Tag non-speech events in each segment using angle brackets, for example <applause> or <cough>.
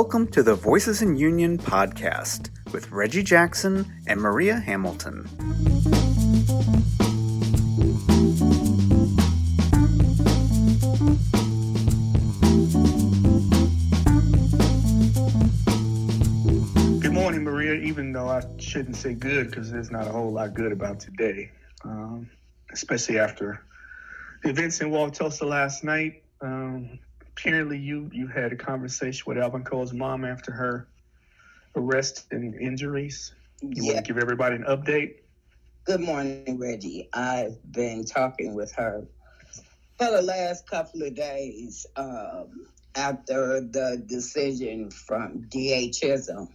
Welcome to the Voices in Union podcast with Reggie Jackson and Maria Hamilton. Good morning, Maria. Even though I shouldn't say good because there's not a whole lot good about today, um, especially after the events in Wauwatosa last night. Um, apparently, you you had a conversation with Alvin Cole's mom after her arrest and injuries. You Yeah. want to give everybody an update? Good morning, Reggie. I've been talking with her for the last couple of days um, after the decision from DA Chisholm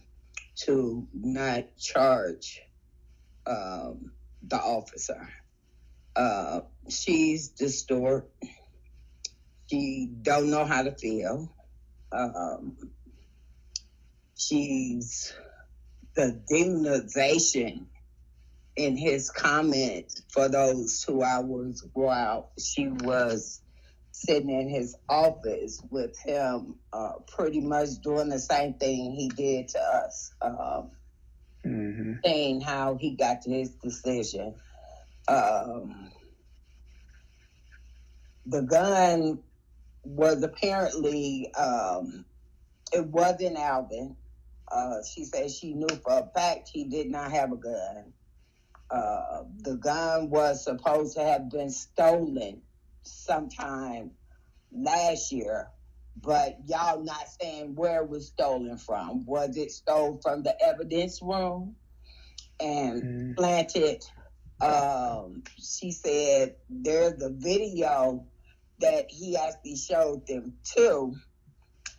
to not charge um, the officer. Uh, she's distraught. She don't know how to feel. Um, she's the demonization in his comment for those two hours while she was sitting in his office with him, uh, pretty much doing the same thing he did to us, um, Mm-hmm. saying how he got to his decision. Um, the gun was apparently, um, it wasn't Alvin. Uh, she said she knew for a fact he did not have a gun. Uh, the gun was supposed to have been stolen sometime last year, but y'all not saying where it was stolen from. Was it stolen from the evidence room and Mm-hmm. planted? Um, she said there's a video that he actually showed them too.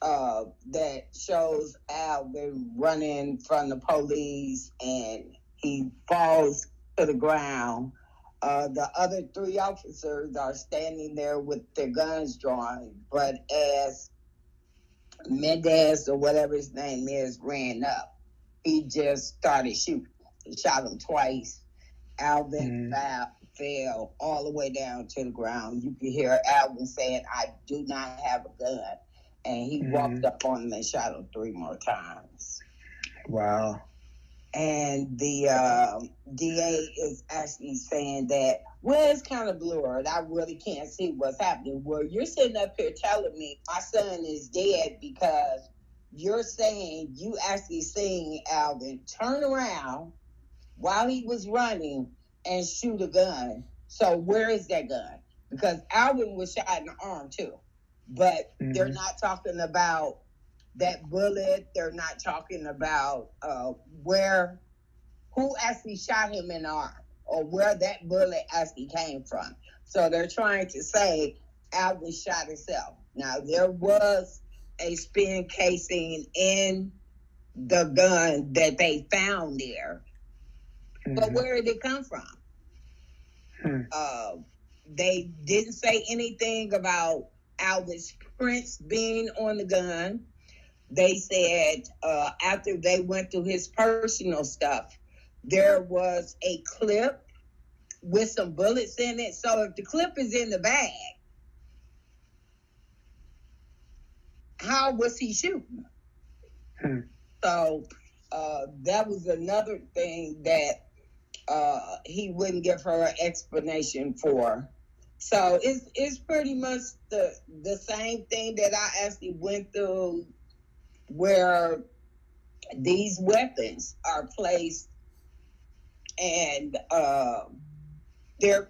Uh, that shows Alvin running from the police and he falls to the ground. Uh, the other three officers are standing there with their guns drawn, but as Mendez or whatever his name is ran up, he just started shooting. He shot him twice. Alvin Mhm. Fell, all the way down to the ground. You could hear Alvin saying, I do not have a gun. And he Mhm. walked up on him and shot him three more times Wow. and the uh, DA is actually saying that, well, it's kind of blurred. I really can't see what's happening. Well, you're sitting up here telling me my son is dead because you're saying you actually seeing Alvin turn around while he was running and shoot a gun. So where is that gun? Because Alvin was shot in the arm too, but they're Mhm. not talking about that bullet. They're not talking about uh, where, who actually shot him in the arm or where that bullet actually came from. So they're trying to say Alvin shot himself. Now there was a spin casing in the gun that they found there, but Mhm. where did it come from? Hmm. Uh, they didn't say anything about Alvin's prints being on the gun. They said uh, after they went through his personal stuff, there was a clip with some bullets in it. So if the clip is in the bag, how was he shooting? Hmm. So uh, that was another thing that uh, he wouldn't give her an explanation for. So it's it's pretty much the the same thing that I actually went through, where these weapons are placed, and uh, they're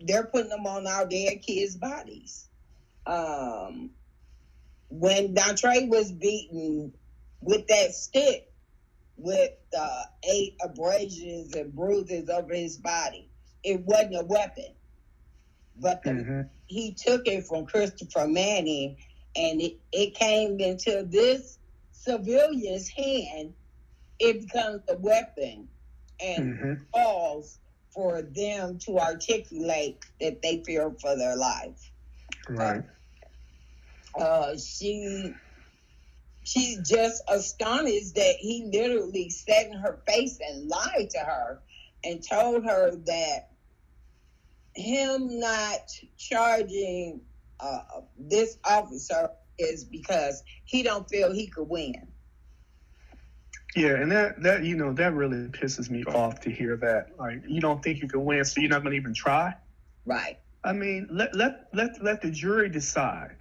they're putting them on our dead kids' bodies. Um, when Dontre was beaten with that stick, with uh, eight abrasions and bruises over his body, it wasn't a weapon, but the Mhm. he took it from Christopher Manney and it, it came into this civilian's hand, it becomes a weapon and Mhm. calls for them to articulate that they fear for their life. Right. Uh, she she's just astonished that he literally sat in her face and lied to her and told her that him not charging uh, this officer is because he don't feel he could win. Yeah, and that that you know that really pisses me off to hear that. Like you don't think you can win, so you're not going to even try. Right. I mean, let let let let the jury decide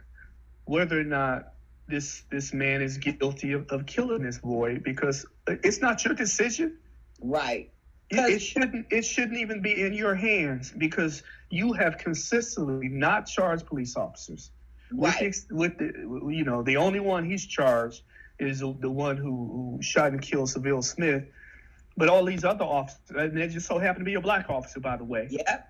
whether or not this this man is guilty of, of killing this boy because it's not your decision. Right. It, it shouldn't it shouldn't even be in your hands because you have consistently not charged police officers. Right. With, the, with the you know the only one he's charged is the one who, who shot and killed Sylville Smith. But all these other officers, and they just so happen to be a black officer, by the way. Yeah.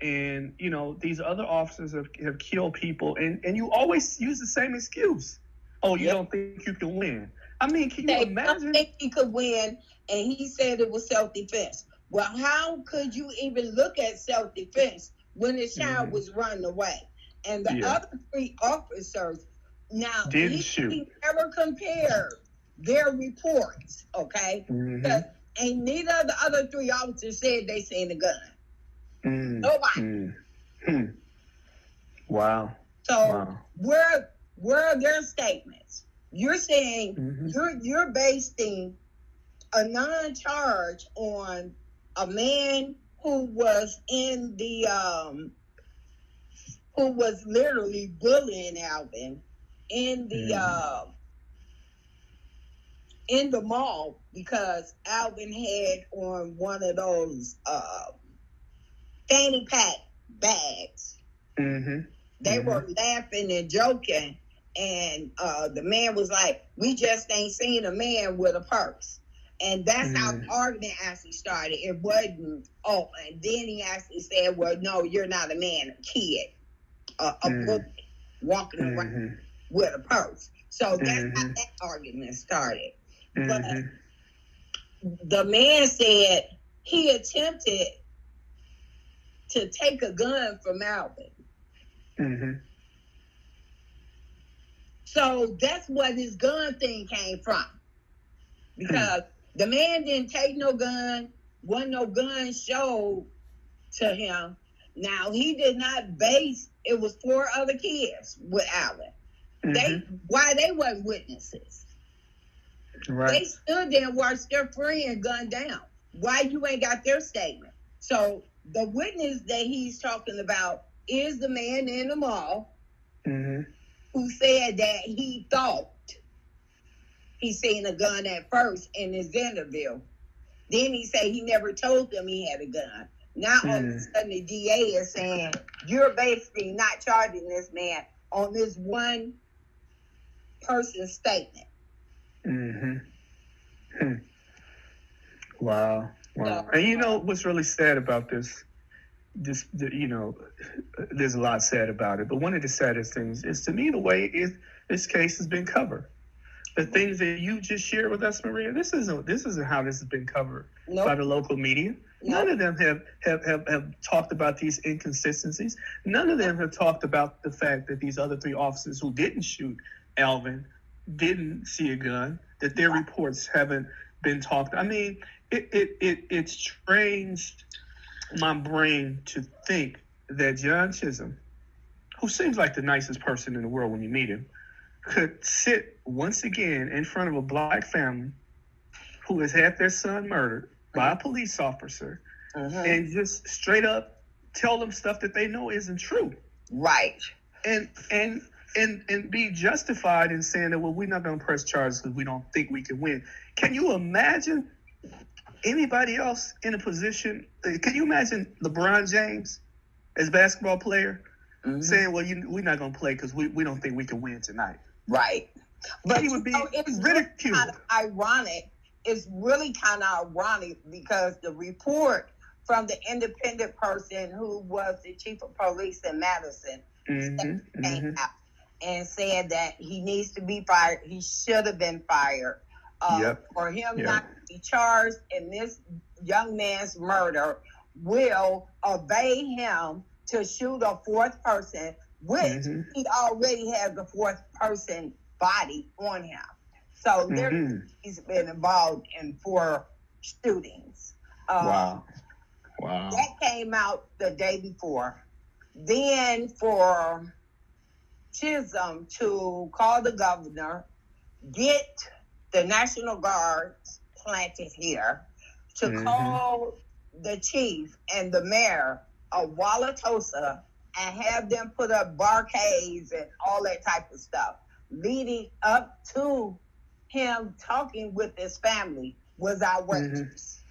And you know these other officers have, have killed people, and, and you always use the same excuse. Oh, you yep. don't think you can win? I mean, can you they imagine? Don't think he could win, and he said it was self defense. Well, how could you even look at self defense when the child mm-hmm. was running away? And the yeah. other three officers now he, shoot. He never compared their reports, okay? Mm-hmm. And neither of the other three officers said they seen the gun. Mm. Nobody. Mm. Hmm. Wow. So wow. where where are their statements? You're saying mm-hmm. you're you're basing a non-charge on a man who was in the um who was literally bullying Alvin in the Mhm. uh, in the mall because Alvin had on one of those uh, fanny pack bags. Mm-hmm. They Mhm. were laughing and joking, and uh, the man was like, "We just ain't seen a man with a purse." And that's how Mhm. the argument actually started. It wasn't. Oh, and then he actually said, "Well, no, you're not a man, a kid, a, a book walking around Mm-hmm. with a purse." So that's how Mhm. that argument started. Mm-hmm. The man said he attempted to take a gun from Alvin. Mm-hmm. So that's what his gun thing came from. Because the man didn't take no gun, wasn't no gun showed to him. Now he did not base it was four other kids with Alvin. They why they wasn't witnesses. They stood there and watched their friend gunned down. Why you ain't got their statement? So the witness that he's talking about is the man in the mall Mm-hmm. Who said that he thought he seen a gun at first in his interview. Then he said he never told them he had a gun. Now all of a Mm. sudden the DA is saying you're basically not charging this man on this one person statement. Mm-hmm. Hmm. Wow. Wow. No. And you know what's really sad about this? This, the, you know, there's a lot said about it, but one of the saddest things is to me the way it, this case has been covered. The things that you just shared with us, Maria, this isn't this isn't how this has been covered by the local media. None of them have, have, have, have talked about these inconsistencies. None of them have talked about the fact that these other three officers who didn't shoot Alvin didn't see a gun, that their reports haven't been talked. I mean, it, it, it, it strains my brain to think that John Chisholm, who seems like the nicest person in the world when you meet him, could sit once again in front of a black family who has had their son murdered by a police officer Mhm. and just straight up tell them stuff that they know isn't true Right. and and and and be justified in saying that well we're not going to press charges because we don't think we can win can you imagine anybody else in a position can you imagine lebron james as basketball player Mhm. saying well you, we're not going to play because we, we don't think we can win tonight Right. But he would be know, it's really ridiculed kind of ironic. It's really kind of ironic because the report from the independent person who was the chief of police in Madison hmm came hmm out and said that he needs to be fired. He should have been fired. Uh, Yep. For him Yep. not to be charged in this young man's murder will obey him to shoot a fourth person, which Mhm. he already has the fourth person body on him. So there Mhm. he's been involved in four shootings. Uh, wow wow That came out the day before. Then for Chisholm to call the governor, get the National Guards planted here, to Mhm. call the chief and the mayor of Wauwatosa and have them put up barricades and all that type of stuff, leading up to him talking with his family was outrageous.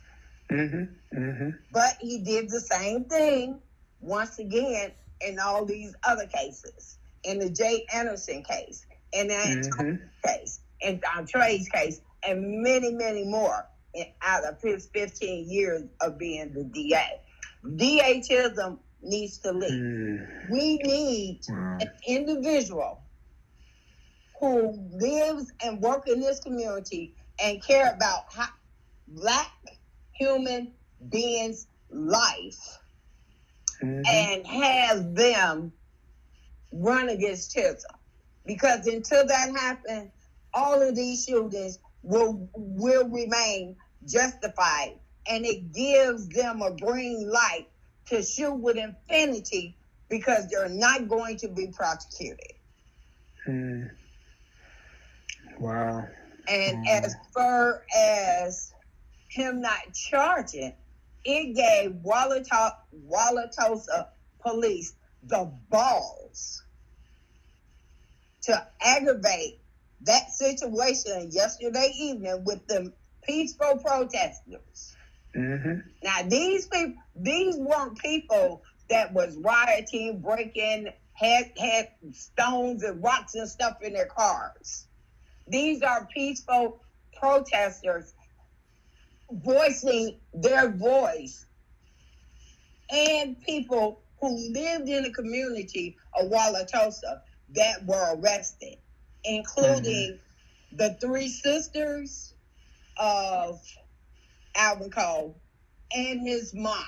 Mm-hmm. Mm-hmm. But he did the same thing once again in all these other cases. In the Jay Anderson case, in the Mm-hmm. case, in Dontre's case, and many, many more in, out of his 15 years of being the DA. DA Chisholm needs to leave. Mm. We need Wow. an individual who lives and works in this community and care about how black human beings' life Mhm. and have them run against Chisholm. Because until that happens, all of these shootings will will remain justified and it gives them a green light to shoot with infinity because they're not going to be prosecuted. Mm. Wow. And Mm. as far as him not charging, it gave Wauwatosa police the balls to aggravate that situation yesterday evening with the peaceful protesters. Mm-hmm. Now these people, these weren't people that was rioting, breaking, had had stones and rocks and stuff in their cars. These are peaceful protesters voicing their voice, and people who lived in the community of Wauwatosa that were arrested, including the three sisters of Alvin Cole and his mom.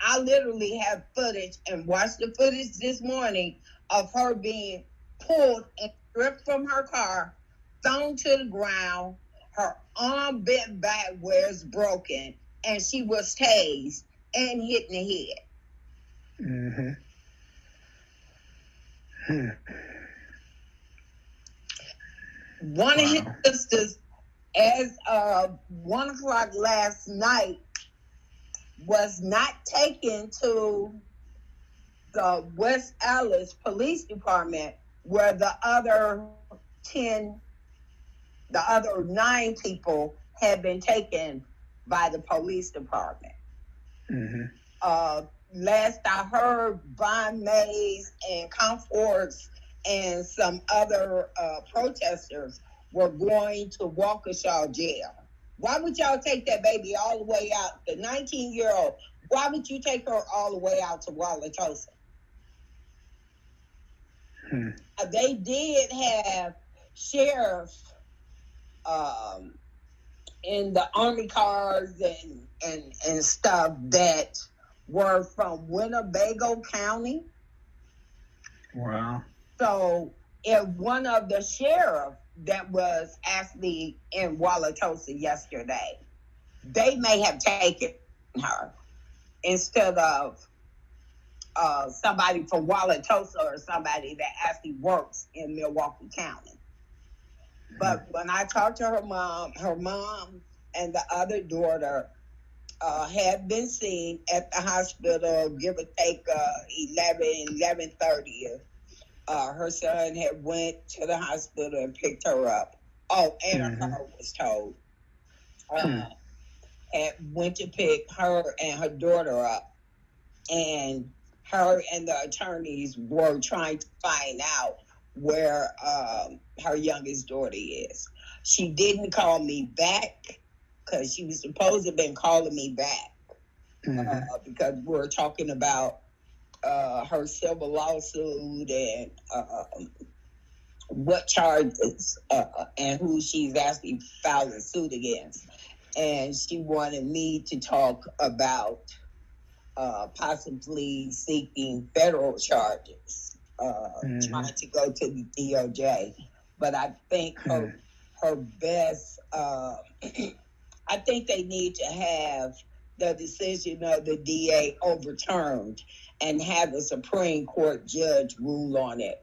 I literally have footage and watched the footage this morning of her being pulled and stripped from her car, thrown to the ground, her arm bent back where it's broken, and she was tased and hit in the head. Mm-hmm. Hmm. One of his sisters, as of one o'clock last night, was not taken to the West Allis Police Department, where the other ten, the other nine people had been taken by the police department. Mm-hmm. uh, last I heard, Vaun Mayes and Comforts and some other uh, protesters were going to Waukesha jail. Why would y'all take that baby all the way out, the 19 year old? Why would you take her all the way out to Wauwatosa? Hmm. Uh, They did have sheriffs um, in the army cars and, and, and stuff that were from Winnebago County. Wow. So if one of the sheriff that was actually in Wauwatosa yesterday, they may have taken her instead of uh, somebody from Wauwatosa or somebody that actually works in Milwaukee County. But when I talked to her mom, her mom and the other daughter uh, had been seen at the hospital, give or take uh, 11, 11.30. Uh, her son had went to the hospital and picked her up. Oh, and Mhm. her car was towed. Uh, Hmm. And went to pick her and her daughter up. And her and the attorneys were trying to find out where um, her youngest daughter is. She didn't call me back because she was supposed to have been calling me back Mm-hmm. uh, because we were talking about uh, her civil lawsuit and uh, what charges uh, and who she's actually filing suit against. And she wanted me to talk about uh, possibly seeking federal charges, uh, Mhm. trying to go to the DOJ. But I think her her best. Uh, <clears throat> I think they need to have the decision of the DA overturned and have the Supreme Court judge rule on it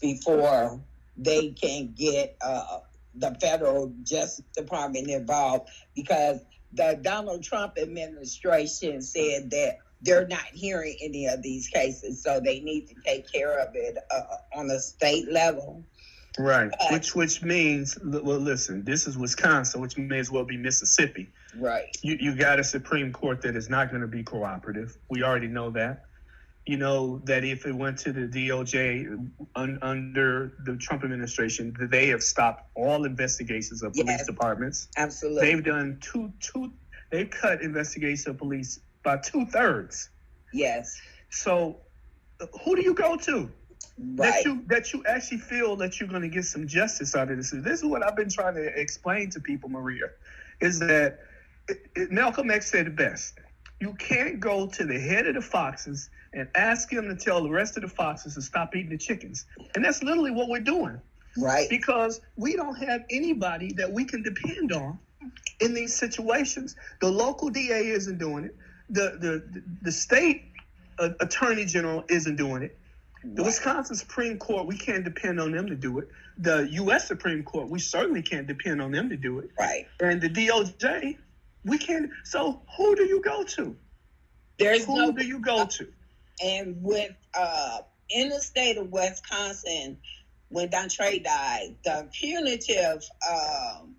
before they can get uh, the federal Justice Department involved because the Donald Trump administration said that they're not hearing any of these cases, so they need to take care of it uh, on a state level. Right, but, which which means well, listen, this is Wisconsin, which may as well be Mississippi. Right. You you got a Supreme Court that is not going to be cooperative. We already know that. You know that if it went to the DOJ un, under the Trump administration, they have stopped all investigations of police yes, departments. Absolutely. They've done two two. They've cut investigations of police by two thirds. Yes. So, who do you go to? Right. That you that you actually feel that you're going to get some justice out of this. This is what I've been trying to explain to people, Maria, is that Malcolm X said it best. You can't go to the head of the foxes and ask him to tell the rest of the foxes to stop eating the chickens, and that's literally what we're doing. Right. Because we don't have anybody that we can depend on in these situations. The local DA isn't doing it the the the state uh, attorney general isn't doing it. The Wisconsin Supreme Court, we can't depend on them to do it. The U.S. Supreme Court, we certainly can't depend on them to do it. Right. And the DOJ, we can't. So who do you go to? There's who no, do you go to? And with uh, in the state of Wisconsin, when Dontre died, the punitive um,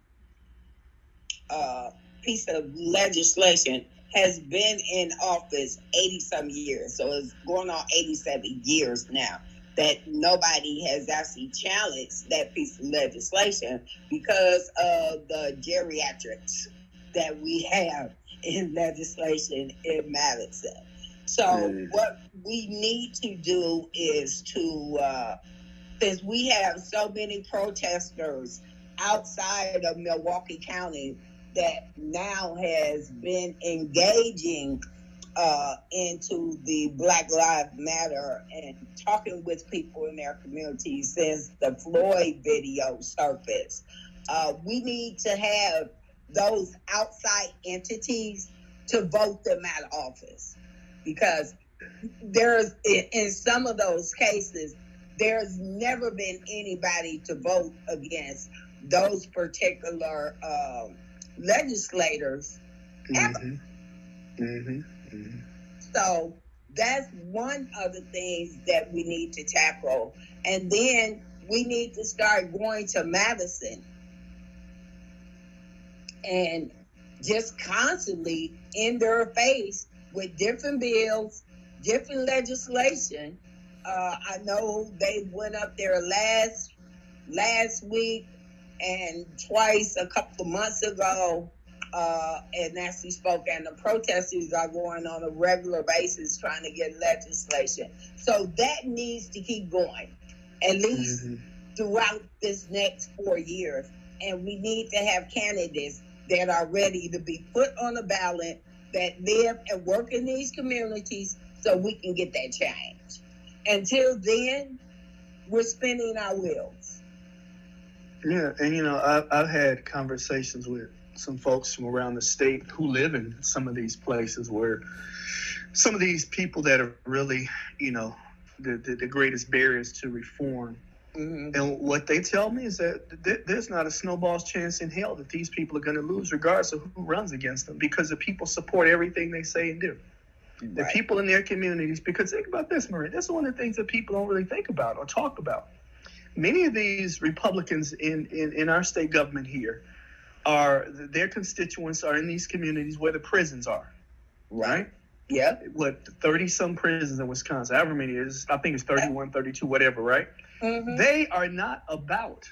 uh, piece of legislation has been in office 80 some years. So it's going on 87 years now that nobody has actually challenged that piece of legislation because of the geriatrics that we have in legislation in Madison. So mm. what we need to do is to, uh, since we have so many protesters outside of Milwaukee County that now has been engaging uh, into the Black Lives Matter and talking with people in their communities since the Floyd video surfaced. Uh, we need to have those outside entities to vote them out of office because there's in some of those cases there's never been anybody to vote against those particular um, legislators ever. Mm-hmm. Mm-hmm. Mm-hmm. So that's one of the things that we need to tackle. And then we need to start going to Madison and just constantly in their face with different bills, different legislation. Uh, I know they went up there last last week and twice a couple of months ago, uh, and actually spoke, and the protesters are going on a regular basis trying to get legislation. So that needs to keep going, at least mm-hmm. throughout this next four years. And we need to have candidates that are ready to be put on the ballot that live and work in these communities so we can get that change. Until then, we're spinning our wheels. Yeah, and you know, I've, I've had conversations with some folks from around the state who live in some of these places where some of these people that are really, you know, the, the, the greatest barriers to reform. Mm-hmm. And what they tell me is that th- there's not a snowball's chance in hell that these people are going to lose, regardless of who runs against them, because the people support everything they say and do. Right. The people in their communities, because think about this, Marie, that's one of the things that people don't really think about or talk about many of these Republicans in, in, in our state government here are their constituents are in these communities where the prisons are, right? Yeah. What, 30 some prisons in Wisconsin, however many it is, I think it's 31, 32, whatever, right? Mm-hmm. They are not about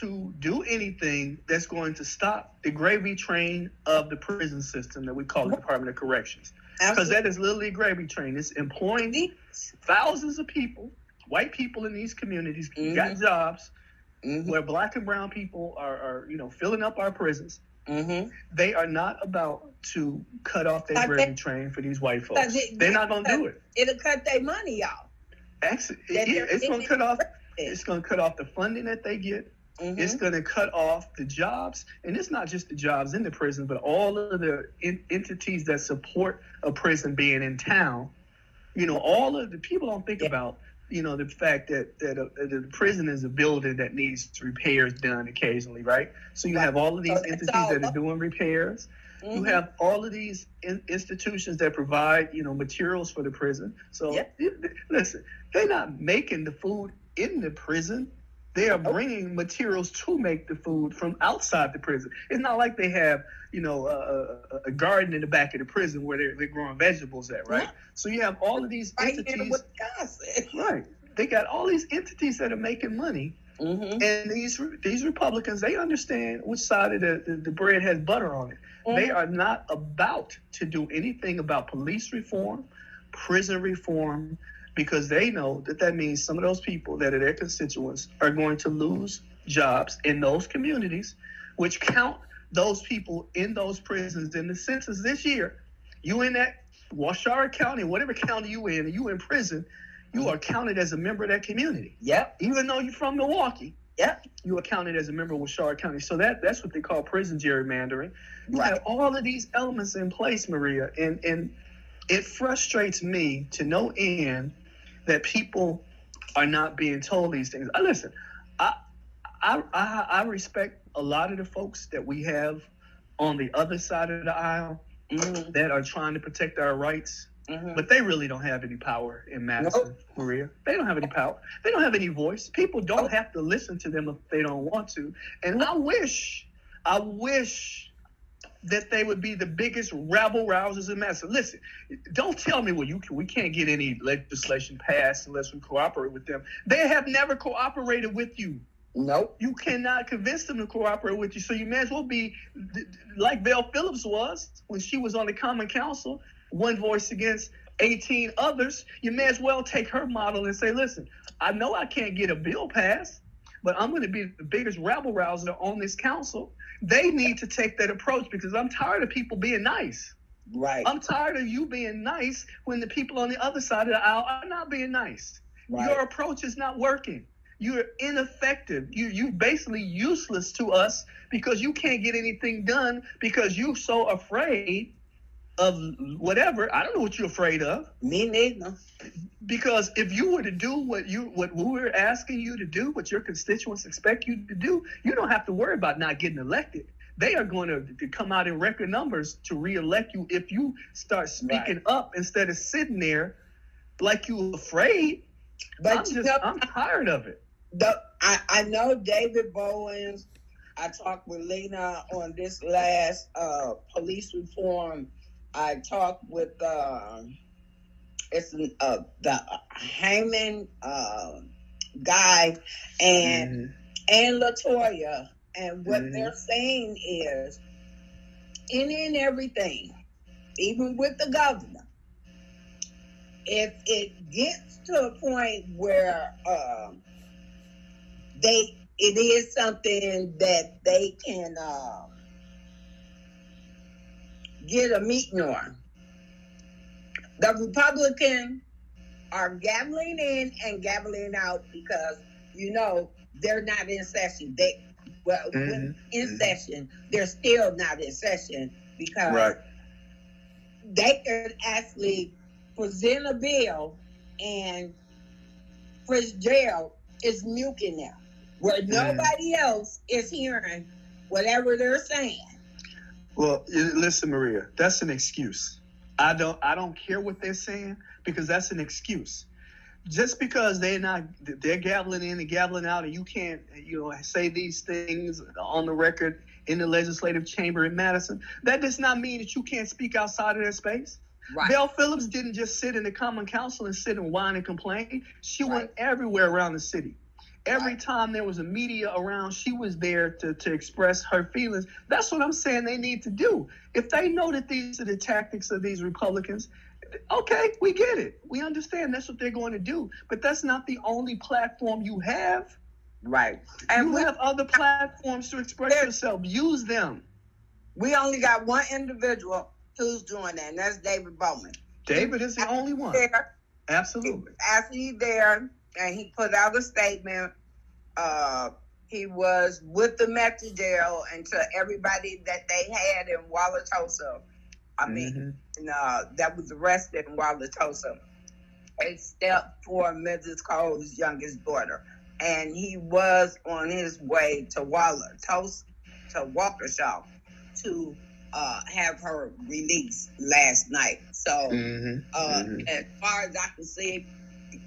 to do anything that's going to stop the gravy train of the prison system that we call the Department of Corrections. Because that is literally a gravy train. It's employing thousands of people white people in these communities mm-hmm. got jobs mm-hmm. where black and brown people are, are, you know, filling up our prisons. Mm-hmm. They are not about to cut off their gravy train for these white folks. It, They're not going to do it. It'll cut their money off. Actually, yeah, it's going to cut off. It's to cut off the funding that they get. Mm-hmm. It's going to cut off the jobs, and it's not just the jobs in the prison, but all of the in- entities that support a prison being in town. You know, all of the people don't think yeah. about you know, the fact that that, uh, the prison is a building that needs repairs done occasionally, right? So you have all of these entities that are doing repairs. Mm-hmm. You have all of these in- institutions that provide, you know, materials for the prison. So yep. listen, they're not making the food in the prison. They are bringing materials to make the food from outside the prison. It's not like they have, you know, a, a garden in the back of the prison where they're, they're growing vegetables at, right? Yeah. So you have all of these right entities. <laughs> Right. They got all these entities that are making money. Mm-hmm. And these these Republicans, they understand which side of the, the, the bread has butter on it. Mm-hmm. They are not about to do anything about police reform, prison reform, because they know that that means some of those people that are their constituents are going to lose jobs in those communities, which count those people in those prisons in the census this year. You in that Washoe County, whatever county you in, you in prison, you are counted as a member of that community. Yep. Even though you're from Milwaukee. Yep. You are counted as a member of Washoe County. So that that's what they call prison gerrymandering. You right. have all of these elements in place, Maria, and and it frustrates me to no end that people are not being told these things. I listen, I, I, I, I respect a lot of the folks that we have on the other side of the aisle mm-hmm. that are trying to protect our rights. Mm-hmm. But they really don't have any power in Madison, nope. Maria. They don't have any power. They don't have any voice. People don't have to listen to them if they don't want to. And I wish, I wish that they would be the biggest rabble rousers in Madison. Listen, don't tell me well you can, we can't get any legislation passed unless we cooperate with them. They have never cooperated with you. Nope. You cannot convince them to cooperate with you. So you may as well be like Vel Phillips was when she was on the Common Council, one voice against 18 others. You may as well take her model and say, listen, I know I can't get a bill passed, but I'm going to be the biggest rabble rouser on this council they need to take that approach because I'm tired of people being nice. Right. I'm tired of you being nice when the people on the other side of the aisle are not being nice. Right. Your approach is not working. You're ineffective. You you basically useless to us because you can't get anything done because you're so afraid of whatever. I don't know what you're afraid of. Me neither. Because if you were to do what you what we're asking you to do, what your constituents expect you to do, you don't have to worry about not getting elected. They are going to, to come out in record numbers to reelect you if you start speaking right. up instead of sitting there like you're afraid. But I'm just know, I'm tired of it. The, I, I know David Bowens. I talked with Lena on this last uh, police reform I talked with uh, it's uh, the Hammond uh, guy and mm-hmm. and Latoya, and what mm-hmm. they're saying is any and everything, even with the governor, if it gets to a point where um, they it is something that they can. Uh, get a meeting on. The Republicans are gabbling in and gabbling out because you know they're not in session. They well mm-hmm. in mm-hmm. session, they're still not in session because right. they could actually present a bill and Fitzgerald is muting them where mm. nobody else is hearing whatever they're saying. Well, listen, Maria, that's an excuse. I don't I don't care what they're saying because that's an excuse. Just because they're not they're gabbling in and gabbling out, and you can't you know say these things on the record in the legislative chamber in Madison, that does not mean that you can't speak outside of that space. Right. Vel Phillips didn't just sit in the Common Council and sit and whine and complain. She right. went everywhere around the city. Every time there was a media around, she was there to, to express her feelings. That's what I'm saying they need to do. If they know that these are the tactics of these Republicans, okay, we get it. We understand that's what they're going to do. But that's not the only platform you have. Right. And you we, have other platforms to express yourself. Use them. We only got one individual who's doing that, and that's David Bowen. David is the only one. There, Absolutely. After he's there, and he put out a statement. Uh, he was with the Metrodale and to everybody that they had in Wauwatosa. I mean, mm-hmm. and, uh, that was arrested in Wauwatosa. step for Mrs. Cole's youngest daughter. And he was on his way to Toast to Waukesha to uh, have her released last night. So, Mm-hmm. uh, Mhm. as far as I can see,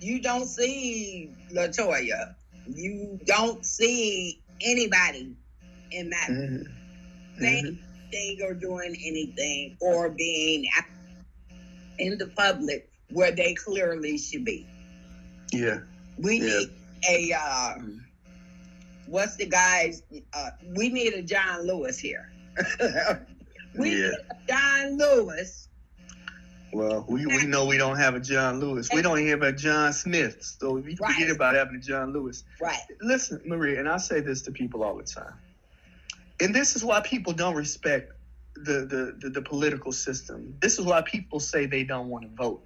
you don't see Latoya. You don't see anybody in that Mhm. saying anything or doing anything or being in the public where they clearly should be. Yeah. We Yeah. need a uh, what's the guys? Uh, we need a John Lewis here. <laughs> we Yeah. need a John Lewis. Well, we, we know we don't have a John Lewis. We don't hear about John Smith. So we Right. forget about having a John Lewis. Right. Listen, Maria, and I say this to people all the time. And this is why people don't respect the, the, the, the political system. This is why people say they don't want to vote.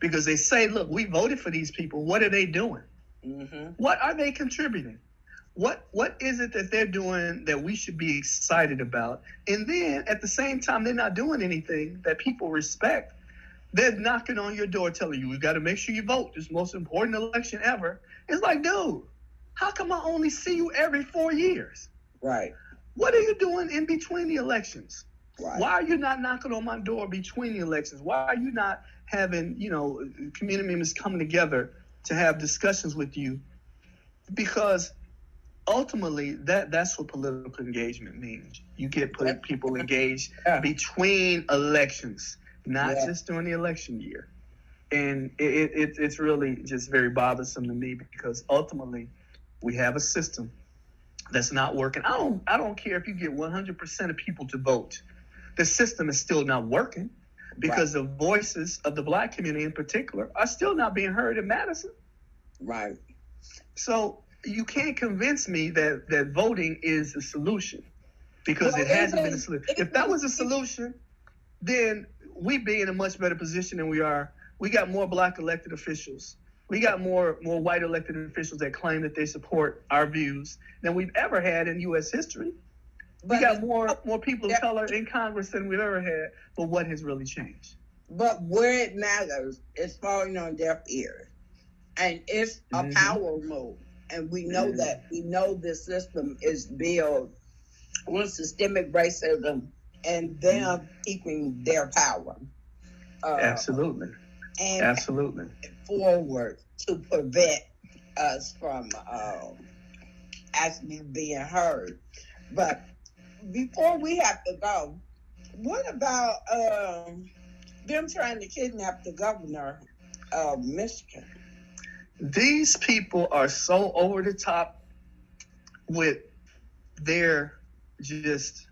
Because they say, look, we voted for these people. What are they doing? hmm What are they contributing? What what is it that they're doing that we should be excited about? And then at the same time, they're not doing anything that people respect. They're knocking on your door telling you, you got to make sure you vote. This the most important election ever. It's like, dude, how come I only see you every four years? Right. What are you doing in between the elections? Right. Why are you not knocking on my door between the elections? Why are you not having, you know, community members coming together to have discussions with you? Because ultimately, that that's what political engagement means. You get put, people <laughs> engaged Yeah. between elections, not Yeah. just during the election year. And it, it, it, it's really just very bothersome to me because ultimately, we have a system that's not working. I don't I don't care if you get 100% of people to vote. The system is still not working because the voices of the black community in particular are still not being heard in Madison. Right. So you can't convince me that that voting is the solution because Well, it hasn't it been a solution. If that was a solution, then we'd be in a much better position than we are. We got more black elected officials. We got more more white elected officials that claim that they support our views than we've ever had in U.S. history. We got more more people of color in Congress than we've ever had. But what has really changed? But where it matters, it's falling on deaf ears. And it's a Mhm. power move. And we know Mhm. that. We know this system is built on systemic racism and them keeping their power. Uh, Absolutely, and absolutely. forward to prevent us from um, actually being heard. But before we have to go, what about um, them trying to kidnap the governor of Michigan? these people are so over the top with their just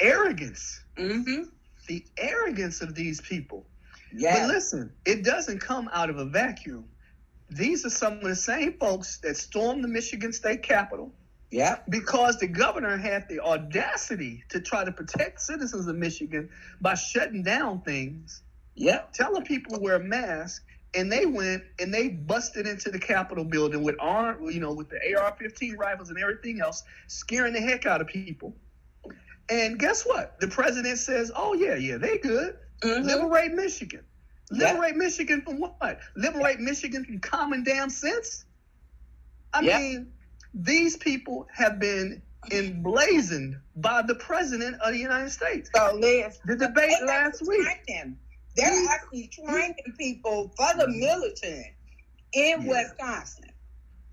arrogance. Mm-hmm. The arrogance of these people. Yeah. But listen, it doesn't come out of a vacuum. These are some of the same folks that stormed the Michigan state capitol yeah. because the governor had the audacity to try to protect citizens of Michigan by shutting down things Yeah. telling people to wear a mask, and they went and they busted into the Capitol building with arm, you know, with the AR-15 rifles and everything else, scaring the heck out of people. And guess what? The president says, "Oh yeah, yeah, they good. Mhm. Liberate Michigan. Yeah. Liberate Michigan from what? Liberate Michigan from common damn sense. I Yeah. mean, these people have been emblazoned by the president of the United States. So, Liz, The debate last week. training. They're actually training people for the military in Yeah. Wisconsin.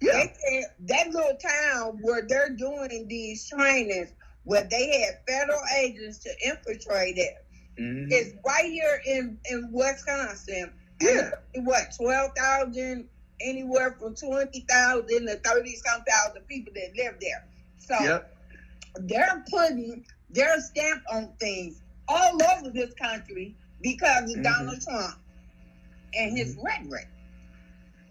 Yeah. They that little town where they're doing these trainings, where they had federal agents to infiltrate it, Mhm. is right here in in Wisconsin. Yeah. What twelve thousand, anywhere from twenty thousand to thirty some thousand people that live there. So Yep. they're putting their stamp on things all over this country because of Mhm. Donald Trump and his rhetoric.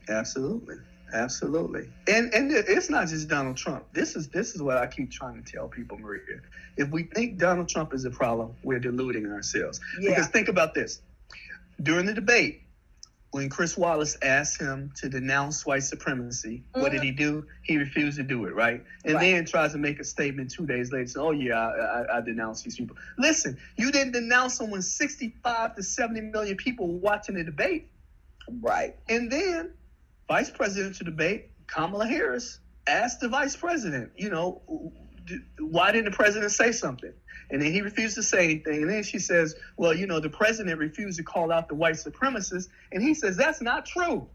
Absolutely. Absolutely. And and it's not just Donald Trump. This is this is what I keep trying to tell people, Maria. If we think Donald Trump is a problem, we're deluding ourselves. Yeah. Because think about this. During the debate, when Chris Wallace asked him to denounce white supremacy, what did he mm-hmm. do? He refused to do it, right? And Right. then tries to make a statement two days later, saying, "Oh yeah, I, I, I denounce these people." Listen, you didn't denounce them when 65 to 70 million people were watching the debate. Right. And then, vice presidential debate, Kamala Harris asked the vice president, you know, why didn't the president say something? And then he refused to say anything. And then she says, well, you know, the president refused to call out the white supremacists. And he says, that's not true.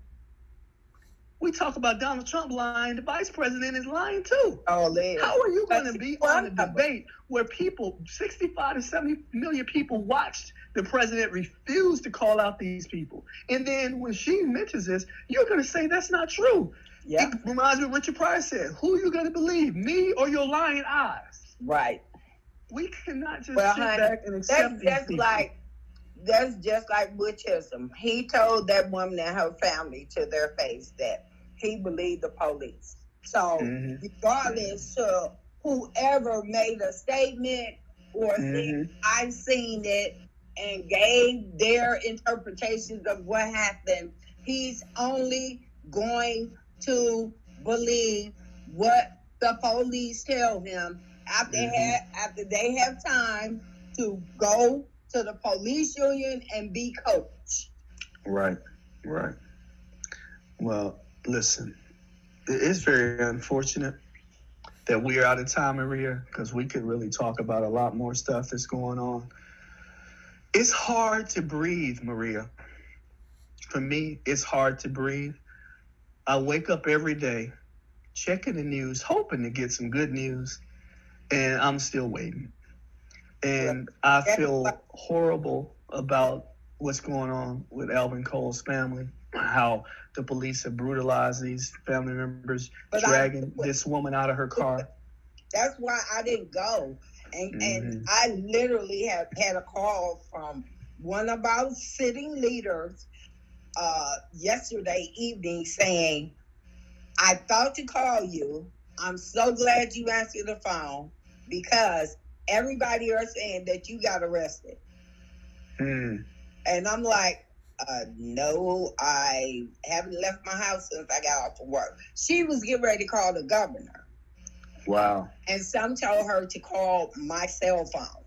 We talk about Donald Trump lying. The vice president is lying too. Oh, man. How are you going to be on a debate where people, 65 to 70 million people watched the president refused to call out these people? And then when she mentions this, you're going to say that's not true. Yeah. It reminds me of Richard Pryor said, who are you going to believe, me or your lying eyes? Right. We cannot just well, sit honey, back and accept that's just like that's just like Butch Chisholm. He told that woman and her family to their face that he believed the police. So mm-hmm. regardless of whoever made a statement or mm-hmm. said I've seen it and gave their interpretations of what happened, he's only going to believe what the police tell him after mm-hmm. have, after they have time to go to the police union and be coached. Right, right. Well, listen, it's very unfortunate that we are out of time, Maria, because we could really talk about a lot more stuff that's going on. It's hard to breathe, Maria. For me, it's hard to breathe. I wake up every day checking the news, hoping to get some good news, and I'm still waiting. And I feel horrible about what's going on with Alvin Cole's family, how the police have brutalized these family members, but dragging I, this woman out of her car. That's why I didn't go. And, mm-hmm. and I literally have had a call from one of our sitting leaders uh, yesterday evening saying, I thought to call you. I'm so glad you answered the phone because everybody are saying that you got arrested. Hmm. And I'm like, uh, no, I haven't left my house since I got off of work. She was getting ready to call the governor. Wow. And some told her to call my cell phone.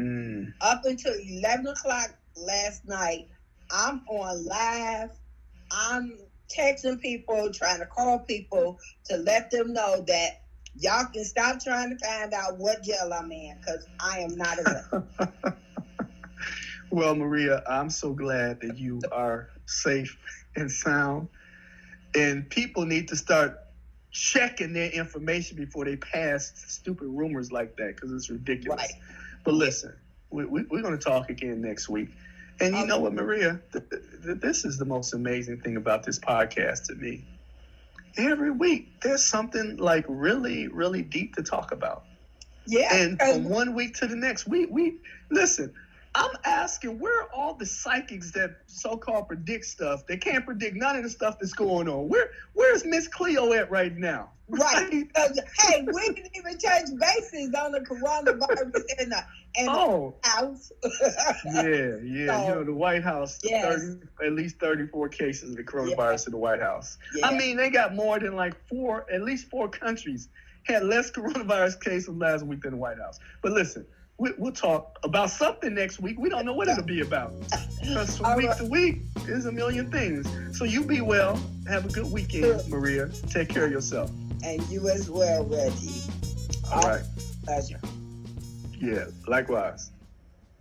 Mm. Up until 11 o'clock last night, I'm on live. I'm texting people, trying to call people to let them know that y'all can stop trying to find out what jail I'm in because I am not a <laughs> Well, Maria, I'm so glad that you are safe and sound. And people need to start checking their information before they pass stupid rumors like that because it's ridiculous. Right. But listen, we, we, we're going to talk again next week. And you know what, Maria? Th- th- this is the most amazing thing about this podcast to me. Every week, there's something like really, really deep to talk about. Yeah. And from one week to the next, we we listen. I'm asking where are all the psychics that so-called predict stuff? They can't predict none of the stuff that's going on. Where where's Miss Cleo at right now? Right. <laughs> hey, we didn't even touch bases on the coronavirus in the, in oh. the house. <laughs> yeah, yeah. So, you know, the White House, yes. 30, at least 34 cases of the coronavirus yeah. in the White House. Yeah. I mean, they got more than like four, at least four countries had less <laughs> coronavirus cases last week than the White House. But listen, we, will talk about something next week. We don't know what it'll be about. Because from week right. to week, there's a million things. So you be well. Have a good weekend, Maria. Take care of yourself. And you as well, Reggie. All right. Pleasure. Yeah, likewise.